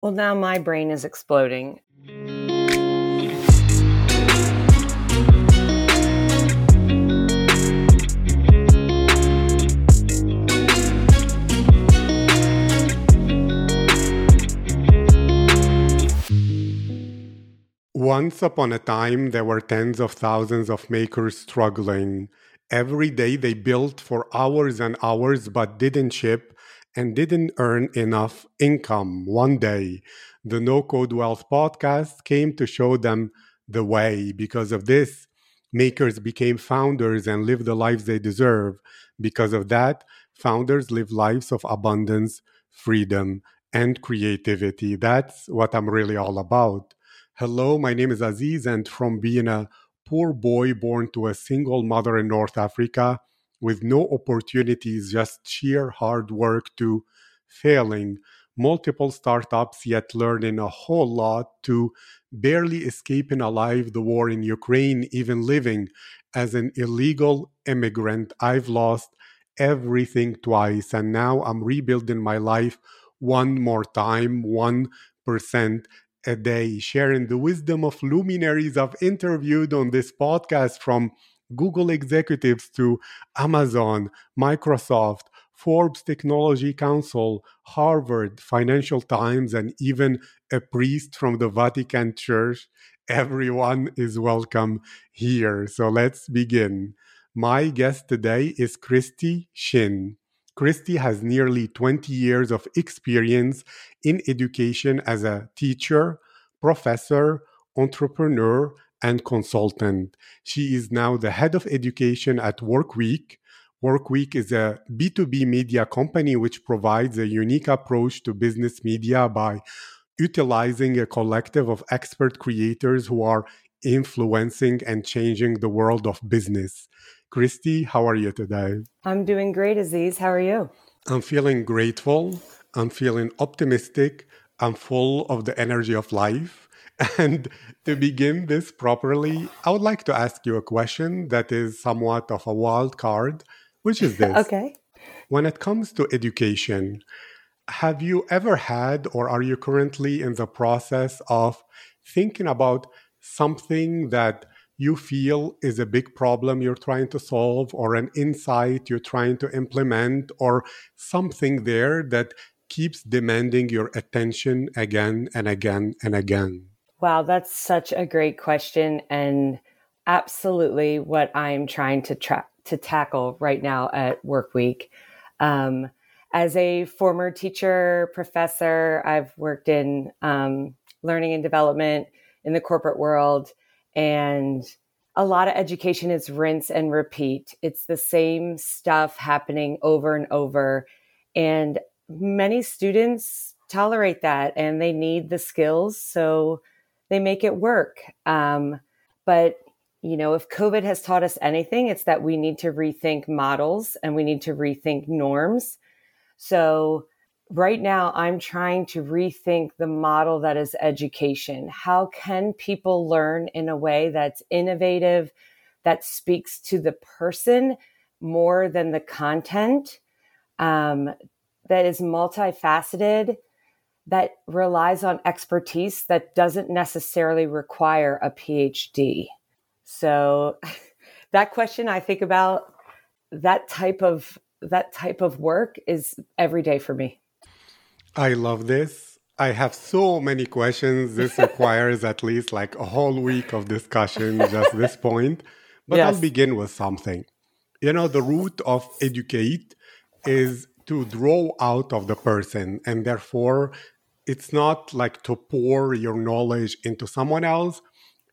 Well, now my brain is exploding. Once upon a time, there were tens of thousands of makers struggling. Every day they built for hours and hours but didn't ship and didn't earn enough income. One day, the No Code Wealth podcast came to show them the way. Because of this, makers became founders and live the lives they deserve. Because of that, founders live lives of abundance, freedom, and creativity. That's what I'm really all about. Hello, my name is Aziz, and from being a poor boy born to a single mother in North Africa with no opportunities, just sheer hard work to failing multiple startups, yet learning a whole lot to barely escaping alive the war in Ukraine, even living as an illegal immigrant. I've lost everything twice, and now I'm rebuilding my life one more time, 1% a day, sharing the wisdom of luminaries I've interviewed on this podcast from Google executives to Amazon, Microsoft, Forbes Technology Council, Harvard, Financial Times, and even a priest from the Vatican Church. Everyone is welcome here. So let's begin. My guest today is Christy Shin. Christy has nearly 20 years of experience in education as a teacher, professor, entrepreneur, and consultant. She is now the head of education at Workweek. Workweek is a B2B media company which provides a unique approach to business media by utilizing a collective of expert creators who are influencing and changing the world of business. Christy, how are you today? I'm doing great, Aziz. How are you? I'm feeling grateful. I'm feeling optimistic. I'm full of the energy of life. And to begin this properly, I would like to ask you a question that is somewhat of a wild card, which is this. okay. When it comes to education, have you ever had or are you currently in the process of thinking about something that you feel is a big problem you're trying to solve or an insight you're trying to implement or something there that keeps demanding your attention again and again and again? Wow, that's such a great question and absolutely what I'm trying to tra- to tackle right now at Workweek. Um, as a former teacher, professor, I've worked in um, learning and development in the corporate world and a lot of education is rinse and repeat. It's the same stuff happening over and over. And many students tolerate that and they need the skills. So they make it work. Um, but, you know, if COVID has taught us anything, it's that we need to rethink models and we need to rethink norms. So right now I'm trying to rethink the model that is education. How can people learn in a way that's innovative, that speaks to the person more than the content, um, that is multifaceted, that relies on expertise that doesn't necessarily require a PhD? So that question I think about that type of that type of work is every day for me. I love this. I have so many questions. This requires at least like a whole week of discussion, just this point. But yes. I'll begin with something. You know, the root of educate is to draw out of the person. And therefore, it's not like to pour your knowledge into someone else.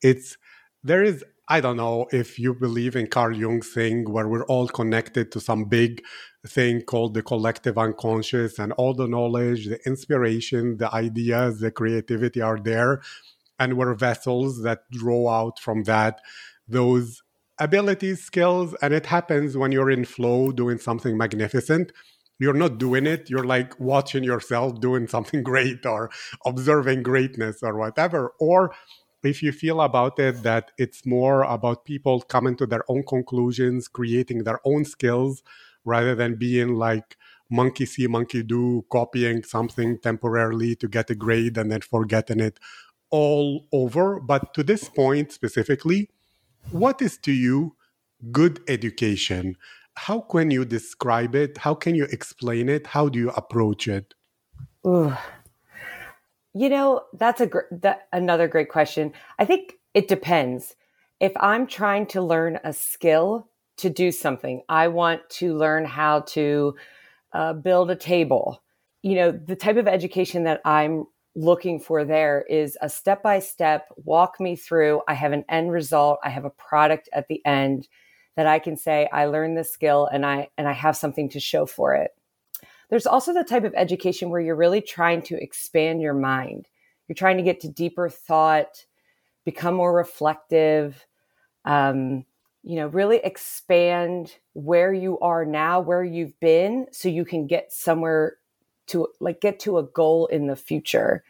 It's there is I don't know if you believe in Carl Jung's thing where we're all connected to some big thing called the collective unconscious and all the knowledge, the inspiration, the ideas, the creativity are there. And we're vessels that draw out from that those abilities, skills. And it happens when you're in flow doing something magnificent. You're not doing it, you're like watching yourself doing something great or observing greatness or whatever. Or if you feel about it that it's more about people coming to their own conclusions, creating their own skills, rather than being like monkey see, monkey do, copying something temporarily to get a grade and then forgetting it all over. But to this point specifically, what is to you good education? How can you describe it? How can you explain it? How do you approach it? Ooh. You know, that's a gr- that, another great question. I think it depends. If I'm trying to learn a skill to do something, I want to learn how to uh, build a table. You know, the type of education that I'm looking for there is a step by step walk me through. I have an end result, I have a product at the end that I can say I learned this skill and I and I have something to show for it. There's also the type of education where you're really trying to expand your mind. You're trying to get to deeper thought, become more reflective, um, you know, really expand where you are now, where you've been, so you can get somewhere to like get to a goal in the future.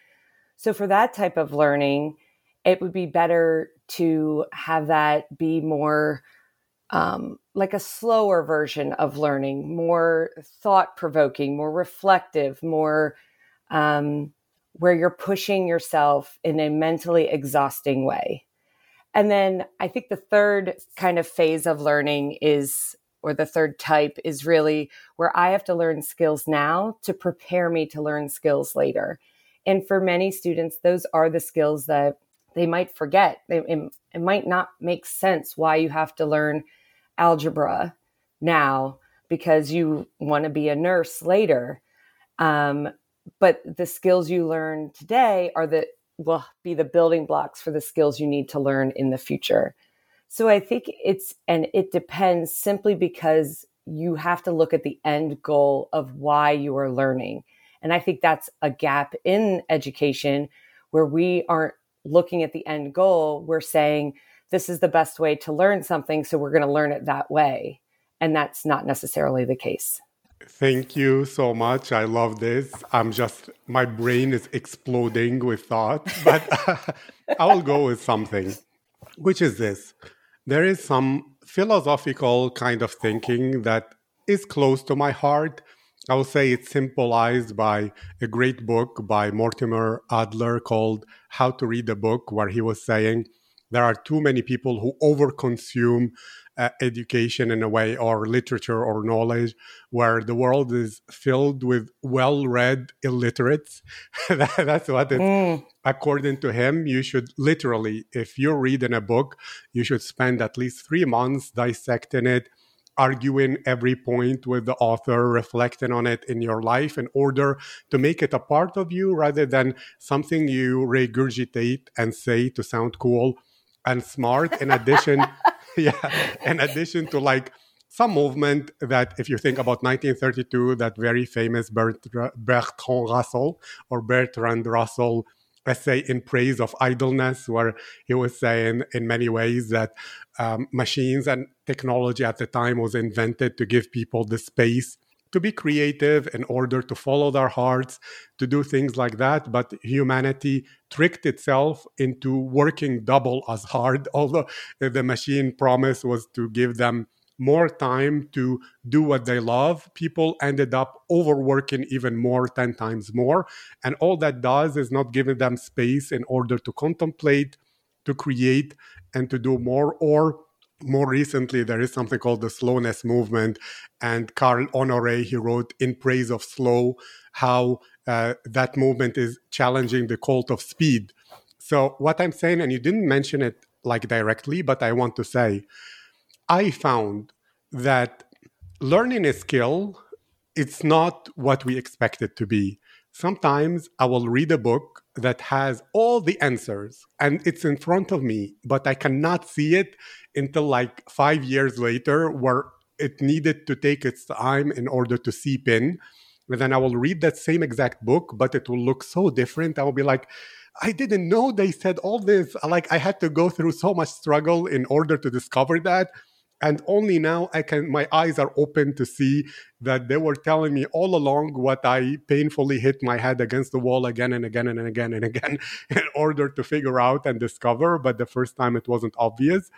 So for that type of learning, it would be better to have that be more um, like a slower version of learning, more thought provoking, more reflective, more um, where you're pushing yourself in a mentally exhausting way. And then I think the third kind of phase of learning is, or the third type is really where I have to learn skills now to prepare me to learn skills later. And for many students, those are the skills that they might forget. It, it, it might not make sense why you have to learn algebra now because you want to be a nurse later. Um, but the skills you learn today are the will be the building blocks for the skills you need to learn in the future. So I think it's and it depends simply because you have to look at the end goal of why you are learning. And I think that's a gap in education where we aren't looking at the end goal. We're saying, this is the best way to learn something. So we're going to learn it that way. And that's not necessarily the case. Thank you so much. I love this. I'm just, my brain is exploding with thought, but I'll go with something, which is this. There is some philosophical kind of thinking that is close to my heart. I will say it's symbolized by a great book by Mortimer Adler called How to Read a Book, where he was saying, there are too many people who overconsume uh, education in a way or literature or knowledge where the world is filled with well-read illiterates that's what it's mm. according to him you should literally if you're reading a book you should spend at least three months dissecting it arguing every point with the author, reflecting on it in your life in order to make it a part of you rather than something you regurgitate and say to sound cool and smart in addition yeah in addition to like some movement that if you think about 1932 that very famous bertrand russell or bertrand russell essay in praise of idleness where he was saying in many ways that um, machines and technology at the time was invented to give people the space to be creative in order to follow their hearts, to do things like that. But humanity tricked itself into working double as hard, although the machine promise was to give them more time to do what they love, people ended up overworking even more, 10 times more. And all that does is not giving them space in order to contemplate, to create, and to do more, or more recently there is something called the slowness movement. And carl honore he wrote in praise of slow how uh, that movement is challenging the cult of speed. So what i'm saying and you didn't mention it like directly but i want to say i found that learning a skill it's not what we expect it to be. Sometimes i will read a book that has all the answers and it's in front of me but i cannot see it until like five years later where it needed to take its time in order to seep in. And then i will read that same exact book but it will look so different. I will be like i didn't know they said all this. Like i had to go through so much struggle in order to discover that and only now i can my eyes are open to see that they were telling me all along what i painfully hit my head against the wall again and again and again and again in order to figure out and discover but the first time it wasn't obvious.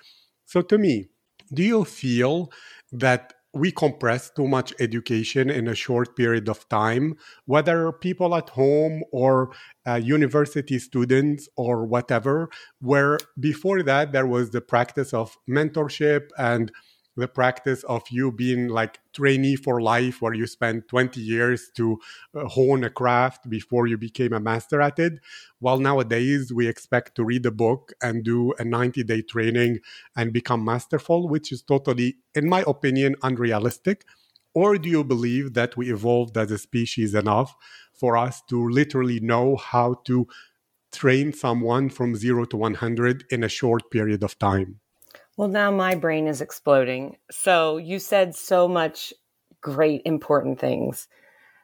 So to me do you feel that we compress too much education in a short period of time, whether people at home or uh, university students or whatever, where before that there was the practice of mentorship and the practice of you being like trainee for life where you spend 20 years to uh, hone a craft before you became a master at it. While nowadays we expect to read a book and do a 90 day training and become masterful which is totally in my opinion unrealistic. Or do you believe that we evolved as a species enough for us to literally know how to train someone from 0 to 100 in a short period of time well, now my brain is exploding. So you said so much great, important things.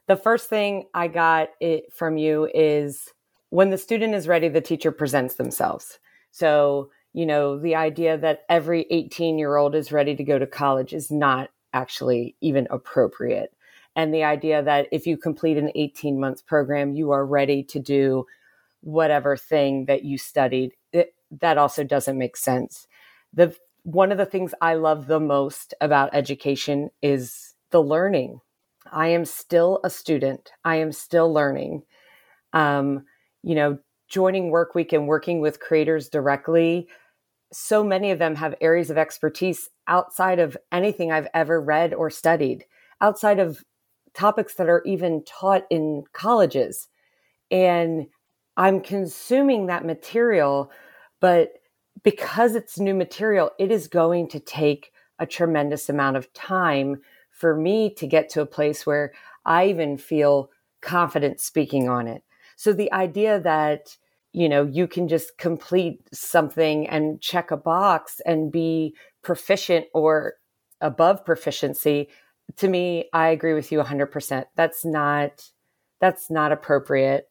The first thing I got it from you is when the student is ready, the teacher presents themselves. So, you know, the idea that every 18 year old is ready to go to college is not actually even appropriate. And the idea that if you complete an 18 months program, you are ready to do whatever thing that you studied, it, that also doesn't make sense the one of the things I love the most about education is the learning. I am still a student. I am still learning. Um, you know, joining Workweek and working with creators directly, so many of them have areas of expertise outside of anything I've ever read or studied, outside of topics that are even taught in colleges. And I'm consuming that material, but because it's new material, it is going to take a tremendous amount of time for me to get to a place where I even feel confident speaking on it. So the idea that, you know, you can just complete something and check a box and be proficient or above proficiency, to me, I agree with you 100%. That's not that's not appropriate.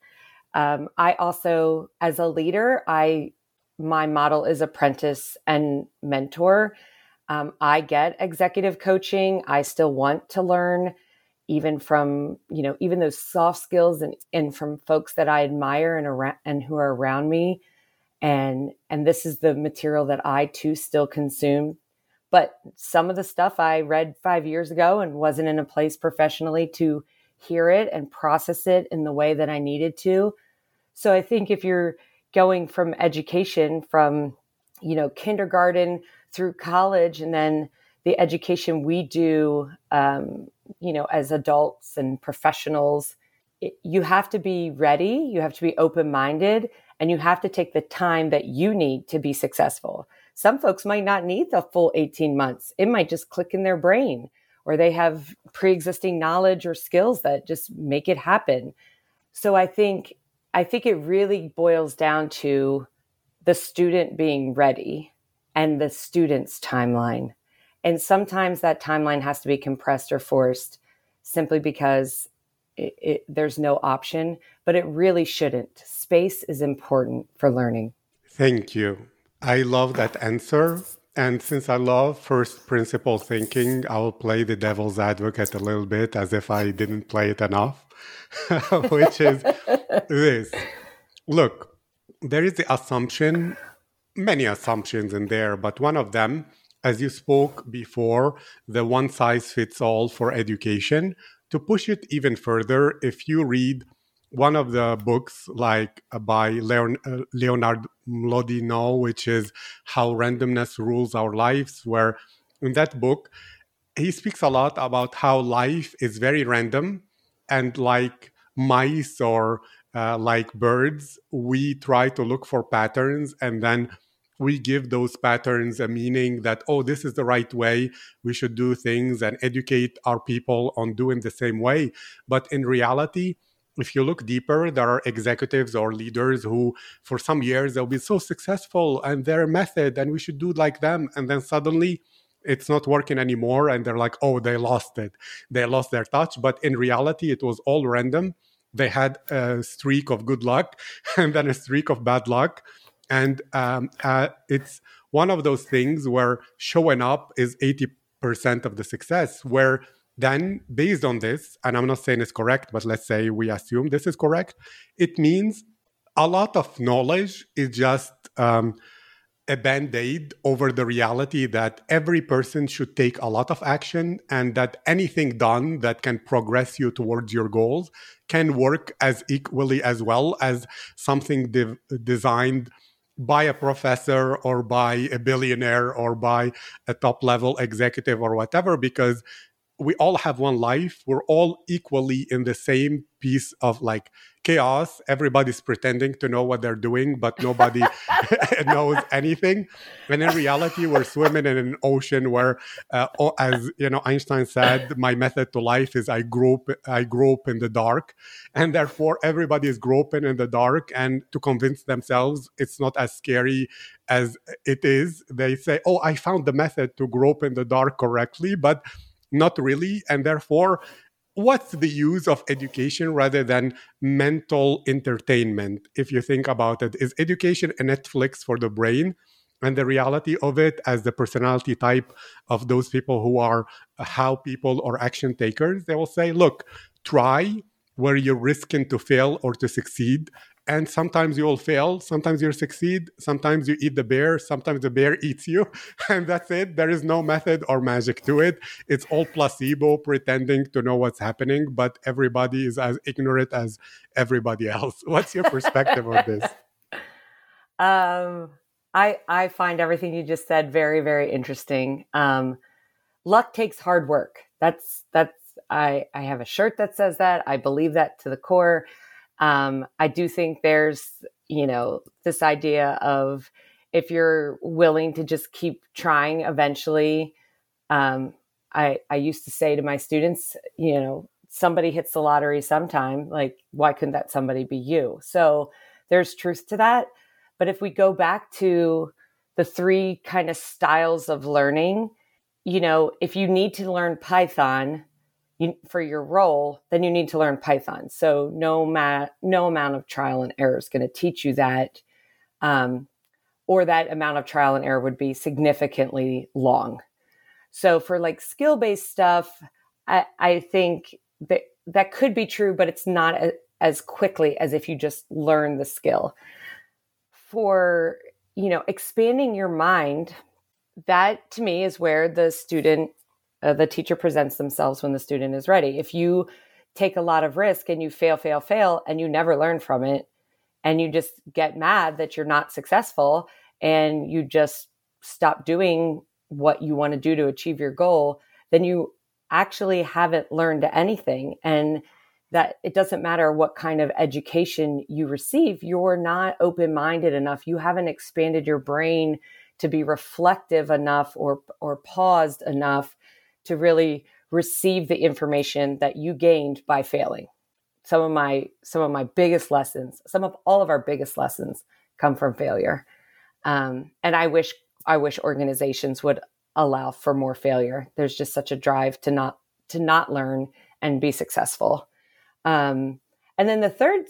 Um, I also, as a leader, I my model is apprentice and mentor. Um, I get executive coaching. I still want to learn, even from you know even those soft skills and and from folks that I admire and around and who are around me. And and this is the material that I too still consume. But some of the stuff I read five years ago and wasn't in a place professionally to hear it and process it in the way that I needed to. So I think if you're going from education from you know kindergarten through college and then the education we do um, you know as adults and professionals it, you have to be ready you have to be open-minded and you have to take the time that you need to be successful. Some folks might not need the full 18 months. It might just click in their brain or they have pre-existing knowledge or skills that just make it happen. So i think I think it really boils down to the student being ready and the student's timeline. And sometimes that timeline has to be compressed or forced simply because it, it, there's no option, but it really shouldn't. Space is important for learning. Thank you. I love that answer. And since I love first principle thinking, I'll play the devil's advocate a little bit as if I didn't play it enough. which is this. Look, there is the assumption, many assumptions in there, but one of them, as you spoke before, the one size fits all for education. To push it even further, if you read one of the books, like uh, by Leon, uh, Leonard Mlodinow, which is How Randomness Rules Our Lives, where in that book, he speaks a lot about how life is very random and like mice or uh, like birds, we try to look for patterns and then we give those patterns a meaning that, oh, this is the right way. We should do things and educate our people on doing the same way. But in reality, if you look deeper, there are executives or leaders who, for some years, they'll be so successful and their method, and we should do like them. And then suddenly, it's not working anymore and they're like oh they lost it. They lost their touch. But in reality it was all random. They had a streak of good luck and then a streak of bad luck. And um, uh, it's one of those things where showing up is 80% of the success where then based on this and i'm not saying it's correct but let's say we assume this is correct it means a lot of knowledge is just um, a band aid over the reality that every person should take a lot of action and that anything done that can progress you towards your goals can work as equally as well as something de- designed by a professor or by a billionaire or by a top level executive or whatever because we all have one life. We're all equally in the same piece of like chaos. Everybody's pretending to know what they're doing but nobody knows anything. And in reality we're swimming in an ocean where uh, as you know einstein said my method to life is i grope i grope in the dark. And therefore everybody is groping in the dark and to convince themselves it's not as scary as it is they say oh i found the method to grope in the dark correctly but not really and therefore what's the use of education rather than mental entertainment? If you think about it is education a netflix for the brain? And the reality of it as the personality type of those people who are how people or action takers they will say look try where you're risking to fail or to succeed and sometimes you will fail sometimes you succeed sometimes you eat the bear sometimes the bear eats you and that's it. There is no method or magic to it. It's all placebo pretending to know what's happening but everybody is as ignorant as everybody else. What's your perspective on this? Um i i find everything you just said very very interesting. Um luck takes hard work. That's that's i i have a shirt that says that. I believe that to the core um, I do think there's, you know, this idea of if you're willing to just keep trying, eventually. Um, I I used to say to my students, you know, somebody hits the lottery sometime. Like, why couldn't that somebody be you? So there's truth to that. But if we go back to the three kind of styles of learning, you know, if you need to learn Python, you, for your role, then you need to learn Python. So no ma- no amount of trial and error is going to teach you that, um, or that amount of trial and error would be significantly long. So for like skill based stuff, I, I, think that that could be true, but it's not a, as quickly as if you just learn the skill. For you know, expanding your mind, that to me is where the student uh, the teacher presents themselves when the student is ready. If you take a lot of risk and you fail, fail, fail, and you never learn from it, and you just get mad that you're not successful and you just stop doing what you want to do to achieve your goal, then you actually haven't learned anything. And that it doesn't matter what kind of education you receive, you're not open minded enough. You haven't expanded your brain to be reflective enough or, or paused enough to really receive the information that you gained by failing. Some of my some of my biggest lessons, some of all of our biggest lessons come from failure. Um, and I wish I wish organizations would allow for more failure. There's just such a drive to not to not learn and be successful. Um, and then the third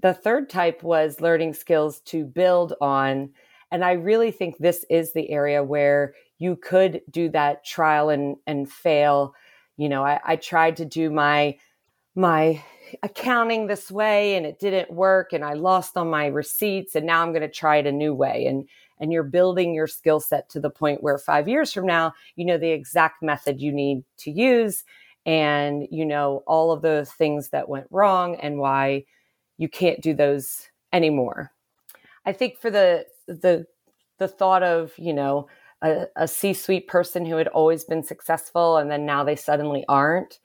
the third type was learning skills to build on. And I really think this is the area where you could do that trial and and fail. You know I, I tried to do my my accounting this way and it didn't work and i lost on my receipts and now i'm going to try it a new way. And and you're building your skill set to the point where 5 years from now you know the exact method you need to use and you know all of the things that went wrong and why you can't do those anymore. I think for the the the thought of you know a, a C suite person who had always been successful and then now they suddenly aren't,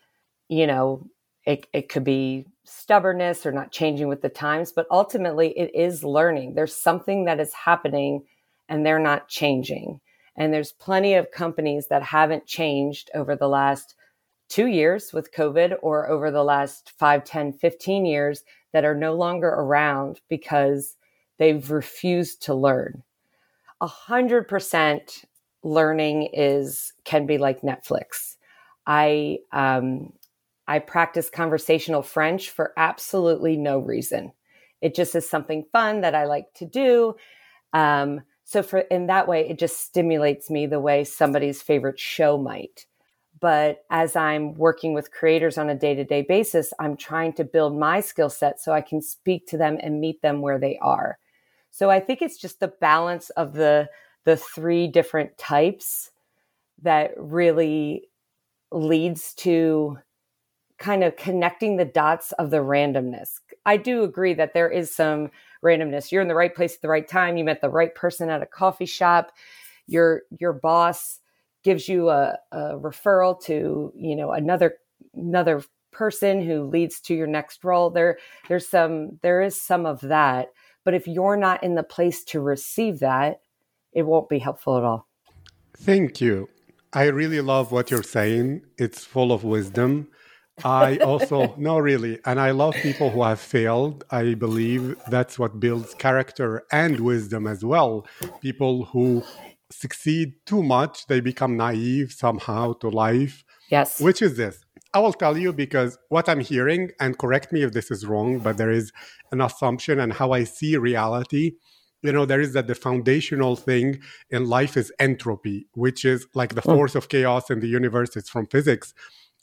you know, it, it could be stubbornness or not changing with the times, but ultimately it is learning. There's something that is happening and they're not changing. And there's plenty of companies that haven't changed over the last two years with COVID or over the last 5, 10, 15 years that are no longer around because they've refused to learn a hundred percent learning is can be like Netflix. I um, I practice conversational French for absolutely no reason. It just is something fun that I like to do. Um, so for in that way, it just stimulates me the way somebody's favorite show might. But as I'm working with creators on a day to day basis, I'm trying to build my skill set so I can speak to them and meet them where they are. So I think it's just the balance of the the three different types that really leads to kind of connecting the dots of the randomness. I do agree that there is some randomness. You're in the right place at the right time. You met the right person at a coffee shop. Your your boss gives you a, a referral to you know another another person who leads to your next role. There there's some there is some of that. But if you're not in the place to receive that, it won't be helpful at all. Thank you. I really love what you're saying. It's full of wisdom. I also, no, really. And I love people who have failed. I believe that's what builds character and wisdom as well. People who succeed too much, they become naive somehow to life. Yes. Which is this? I will tell you because what I'm hearing, and correct me if this is wrong, but there is an assumption and how I see reality. You know, there is that the foundational thing in life is entropy, which is like the hmm. force of chaos in the universe. It's from physics.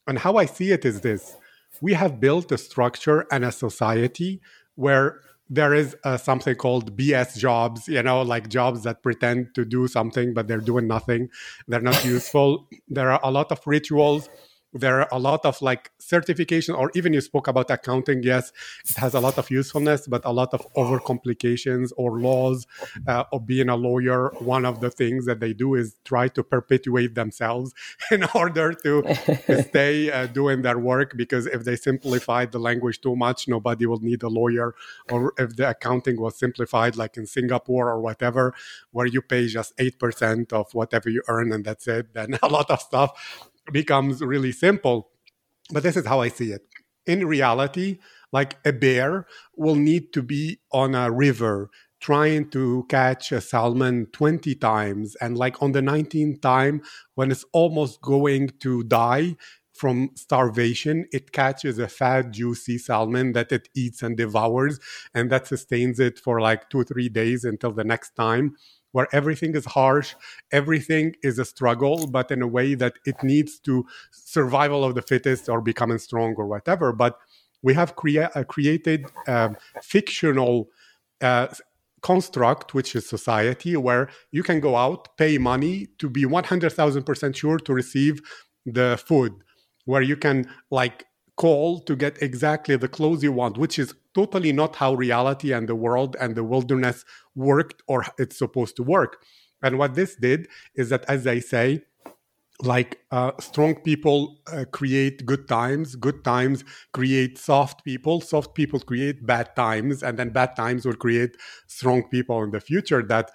And how I see it is this we have built a structure and a society where there is uh, something called BS jobs, you know, like jobs that pretend to do something, but they're doing nothing. They're not useful. there are a lot of rituals there are a lot of like certification or even you spoke about accounting yes it has a lot of usefulness but a lot of over complications or laws uh, of being a lawyer one of the things that they do is try to perpetuate themselves in order to stay uh, doing their work because if they simplified the language too much nobody will need a lawyer or if the accounting was simplified like in singapore or whatever where you pay just 8% of whatever you earn and that's it then a lot of stuff becomes really simple. But this is how I see it. In reality, like a bear will need to be on a river trying to catch a salmon 20 times. And like on the 19th time, when it's almost going to die, from starvation, it catches a fat, juicy salmon that it eats and devours, and that sustains it for like two, three days until the next time where everything is harsh, everything is a struggle, but in a way that it needs to survival of the fittest or becoming strong or whatever. But we have crea- uh, created a fictional uh, construct, which is society, where you can go out, pay money to be 100,000% sure to receive the food, where you can like call to get exactly the clothes you want, which is totally not how reality and the world and the wilderness worked or it's supposed to work. And what this did is that, as I say, like uh, strong people uh, create good times, good times create soft people, soft people create bad times, and then bad times will create strong people in the future. That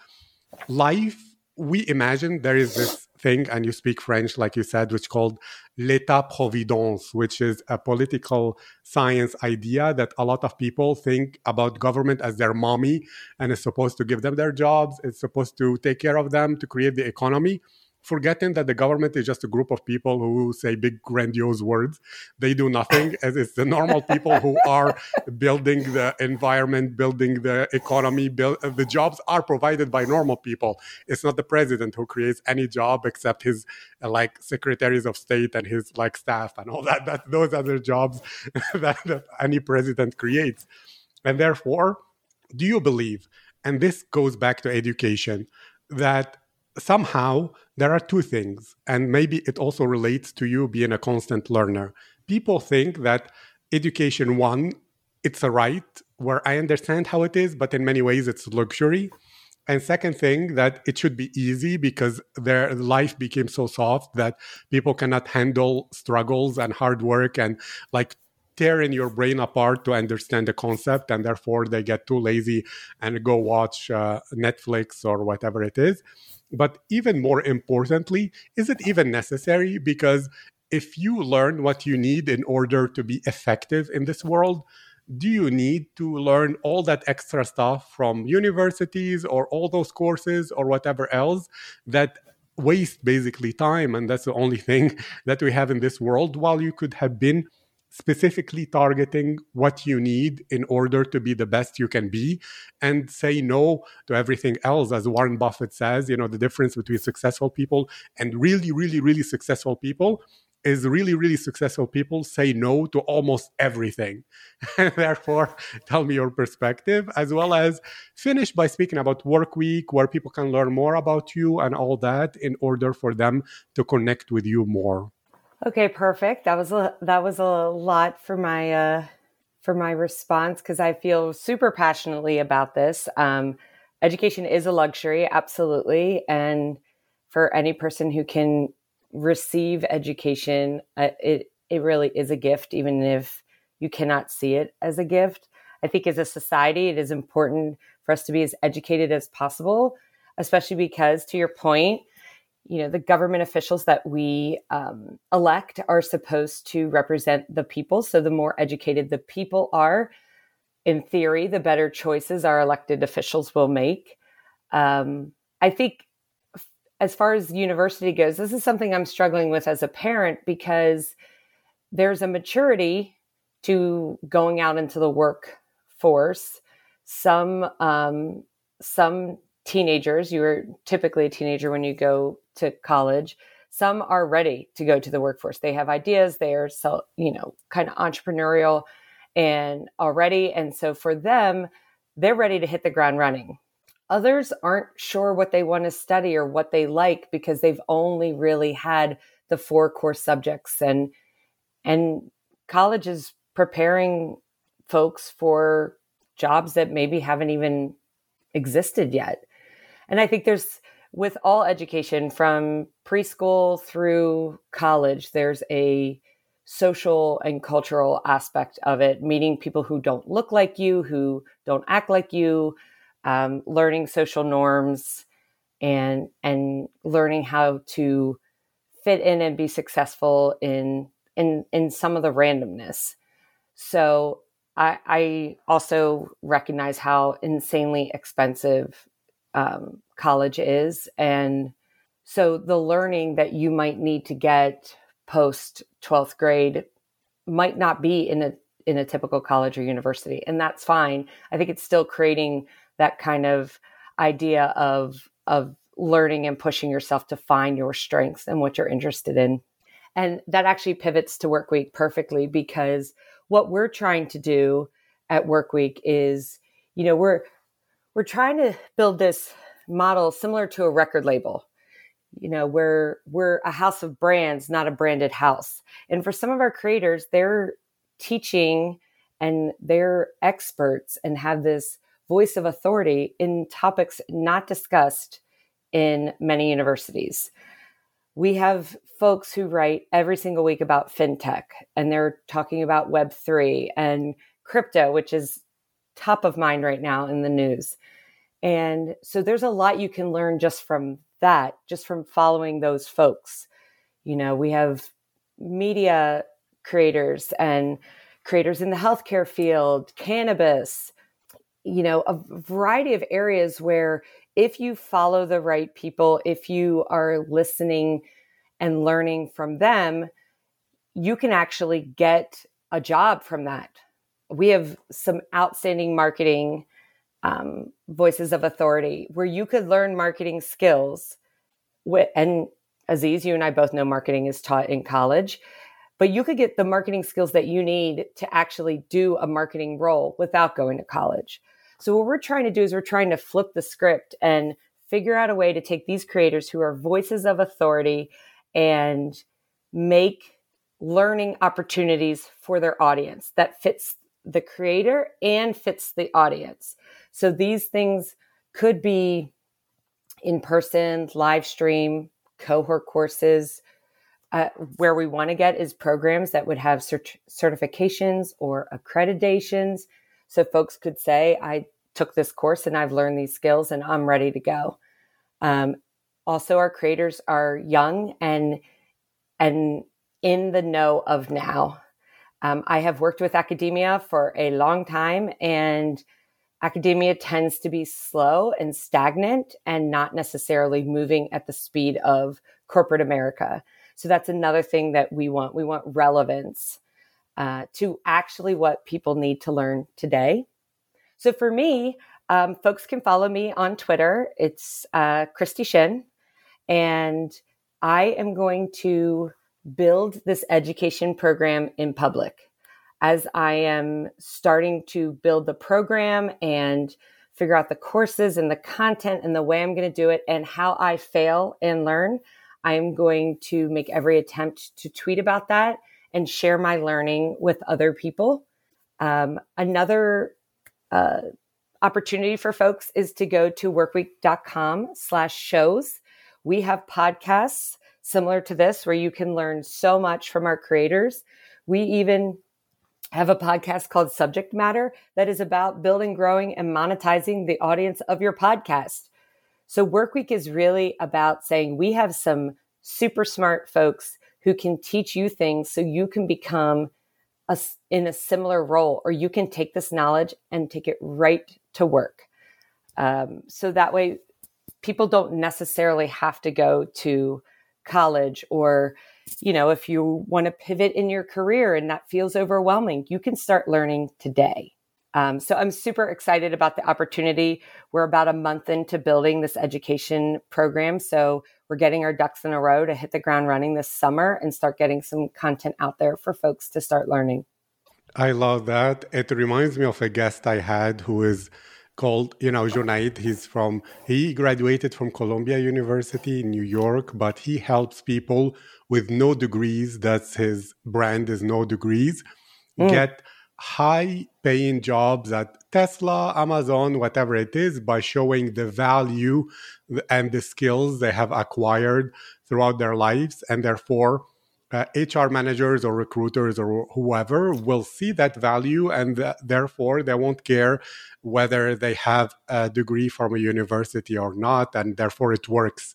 life, we imagine there is this thing, and you speak French, like you said, which called l'état providence, which is a political science idea that a lot of people think about government as their mommy and is supposed to give them their jobs, it's supposed to take care of them to create the economy forgetting that the government is just a group of people who say big grandiose words. They do nothing as it's the normal people who are building the environment building the economy build, uh, the jobs are provided by normal people. It's not the president who creates any job except his uh, like secretaries of state and his like staff and all that. That those are the jobs that, that any president creates. And therefore do you believe and this goes back to education that somehow there are two things, and maybe it also relates to you being a constant learner. People think that education, one, it's a right where I understand how it is, but in many ways it's luxury. And second thing, that it should be easy because their life became so soft that people cannot handle struggles and hard work and like tearing your brain apart to understand the concept. And therefore they get too lazy and go watch uh, Netflix or whatever it is. But even more importantly, is it even necessary? Because if you learn what you need in order to be effective in this world, do you need to learn all that extra stuff from universities or all those courses or whatever else that waste basically time and that's the only thing that we have in this world while you could have been specifically targeting what you need in order to be the best you can be and say no to everything else as warren buffett says you know the difference between successful people and really really really successful people is really, really successful people say no to almost everything. And therefore, tell me your perspective, as well as finish by speaking about Workweek, where people can learn more about you and all that in order for them to connect with you more. Okay, perfect. That was a that was a lot for my uh for my response because I feel super passionately about this. Um, education is a luxury, absolutely, and for any person who can receive education, uh, it it really is a gift, even if you cannot see it as a gift. I think as a society, it is important for us to be as educated as possible, especially because, to your point, you know the government officials that we um, elect are supposed to represent the people. So the more educated the people are, in theory, the better choices our elected officials will make. Um, I think as far as university goes, this is something I'm struggling with as a parent because there's a maturity to going out into the workforce. Some um, some teenagers, you are typically a teenager when you go to college. Some are ready to go to the workforce. They have ideas. They are so you know kind of entrepreneurial and already, and so for them, they're ready to hit the ground running Others aren't sure what they want to study or what they like because they've only really had the four core subjects and and college is preparing folks for jobs that maybe haven't even existed yet. And I think there's with all education from preschool through college, there's a social and cultural aspect of it, meeting people who don't look like you, who don't act like you, um, learning social norms and and learning how to fit in and be successful in in in some of the randomness. So I, I also recognize how insanely expensive um, college is, and so the learning that you might need to get post twelfth grade might not be in a in a typical college or university, and that's fine. I think it's still creating that kind of idea of of learning and pushing yourself to find your strengths and what you're interested in. And that actually pivots to Workweek perfectly because what we're trying to do at Workweek is, you know, we're we're trying to build this model similar to a record label. You know, we're we're a house of brands, not a branded house. And for some of our creators, they're teaching and they're experts and have this voice of authority in topics not discussed in many universities. We have folks who write every single week about fintech, and they're talking about Web3 and crypto, which is top of mind right now in the news. And so there's a lot you can learn just from that, just from following those folks. You know, we have media creators and creators in the healthcare field, cannabis, you know, a variety of areas where if you follow the right people, if you are listening and learning from them, you can actually get a job from that. We have some outstanding marketing um, voices of authority where you could learn marketing skills. And Aziz, you and I both know marketing is taught in college, but you could get the marketing skills that you need to actually do a marketing role without going to college. So what we're trying to do is we're trying to flip the script and figure out a way to take these creators who are voices of authority and make learning opportunities for their audience that fits the creator and fits the audience. So these things could be in person, live stream, cohort courses. Uh, where we want to get is programs that would have cert- certifications or accreditations. So folks could say, I took this course and I've learned these skills and I'm ready to go. Um, also, our creators are young and and in the know of now. Um, I have worked with academia for a long time, and academia tends to be slow and stagnant and not necessarily moving at the speed of corporate America. So that's another thing that we want. We want relevance uh, to actually what people need to learn today so for me, um, folks can follow me on Twitter. It's uh, Christy Shin. And I am going to build this education program in public. As I am starting to build the program and figure out the courses and the content and the way I'm going to do it and how I fail and learn, I'm going to make every attempt to tweet about that and share my learning with other people. Um, another uh, opportunity for folks is to go to workweek.com slash shows. We have podcasts similar to this where you can learn so much from our creators. We even have a podcast called Subject Matter that is about building, growing, and monetizing the audience of your podcast. So Workweek is really about saying we have some super smart folks who can teach you things so you can become a, in a similar role or you can take this knowledge and take it right to work. Um, so that way people don't necessarily have to go to college or you know if you want to pivot in your career and that feels overwhelming you can start learning today. Um, so i'm super excited about the opportunity. We're about a month into building this education program so we're getting our ducks in a row to hit the ground running this summer and start getting some content out there for folks to start learning. I love that. It reminds me of a guest i had who is called, you know, Junaid. He's from, he graduated from Columbia University in New York, but he helps people with no degrees. That's his brand is no degrees. Mm. Get high paying jobs at Tesla, Amazon, whatever it is, by showing the value and the skills they have acquired throughout their lives. And therefore, uh, HR managers or recruiters or whoever will see that value and th- therefore they won't care whether they have a degree from a university or not and therefore it works.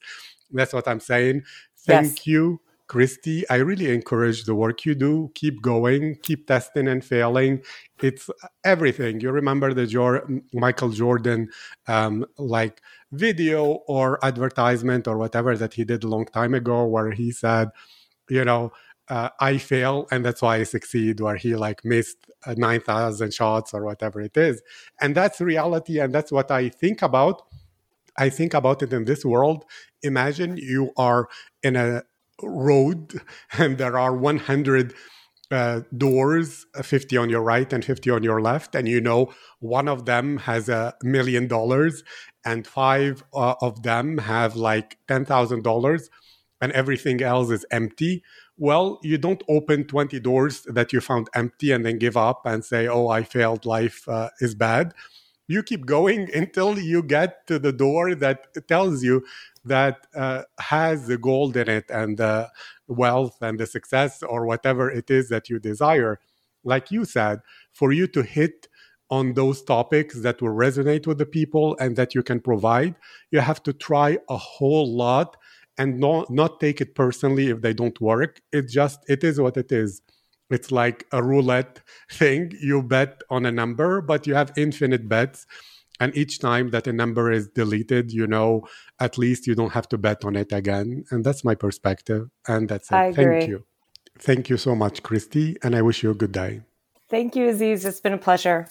That's what I'm saying. Thank yes. you. Christy, I really encourage the work you do. Keep going, keep testing and failing. It's everything. You remember the Jor- Michael Jordan, um, like video or advertisement or whatever that he did a long time ago, where he said, you know, uh, I fail and that's why I succeed, where he like missed uh, 9,000 shots or whatever it is. And that's reality. And that's what I think about. I think about it in this world. Imagine you are in a road and there are 100 uh, doors, uh, 50 on your right and 50 on your left. And you know, one of them has a million dollars and five uh, of them have like $10,000 and everything else is empty, well, you don't open 20 doors that you found empty and then give up and say, oh, I failed, life uh, is bad. You keep going until you get to the door that tells you that uh, has the gold in it and the wealth and the success or whatever it is that you desire. Like you said, for you to hit on those topics that will resonate with the people and that you can provide, you have to try a whole lot and not not take it personally if they don't work. It just it is what it is. It's like a roulette thing. You bet on a number but you have infinite bets. And each time that a number is deleted you know at least you don't have to bet on it again. And that's my perspective. And that's it. I thank agree. you. Thank you so much christy. And i wish you a good day. Thank you aziz. It's been a pleasure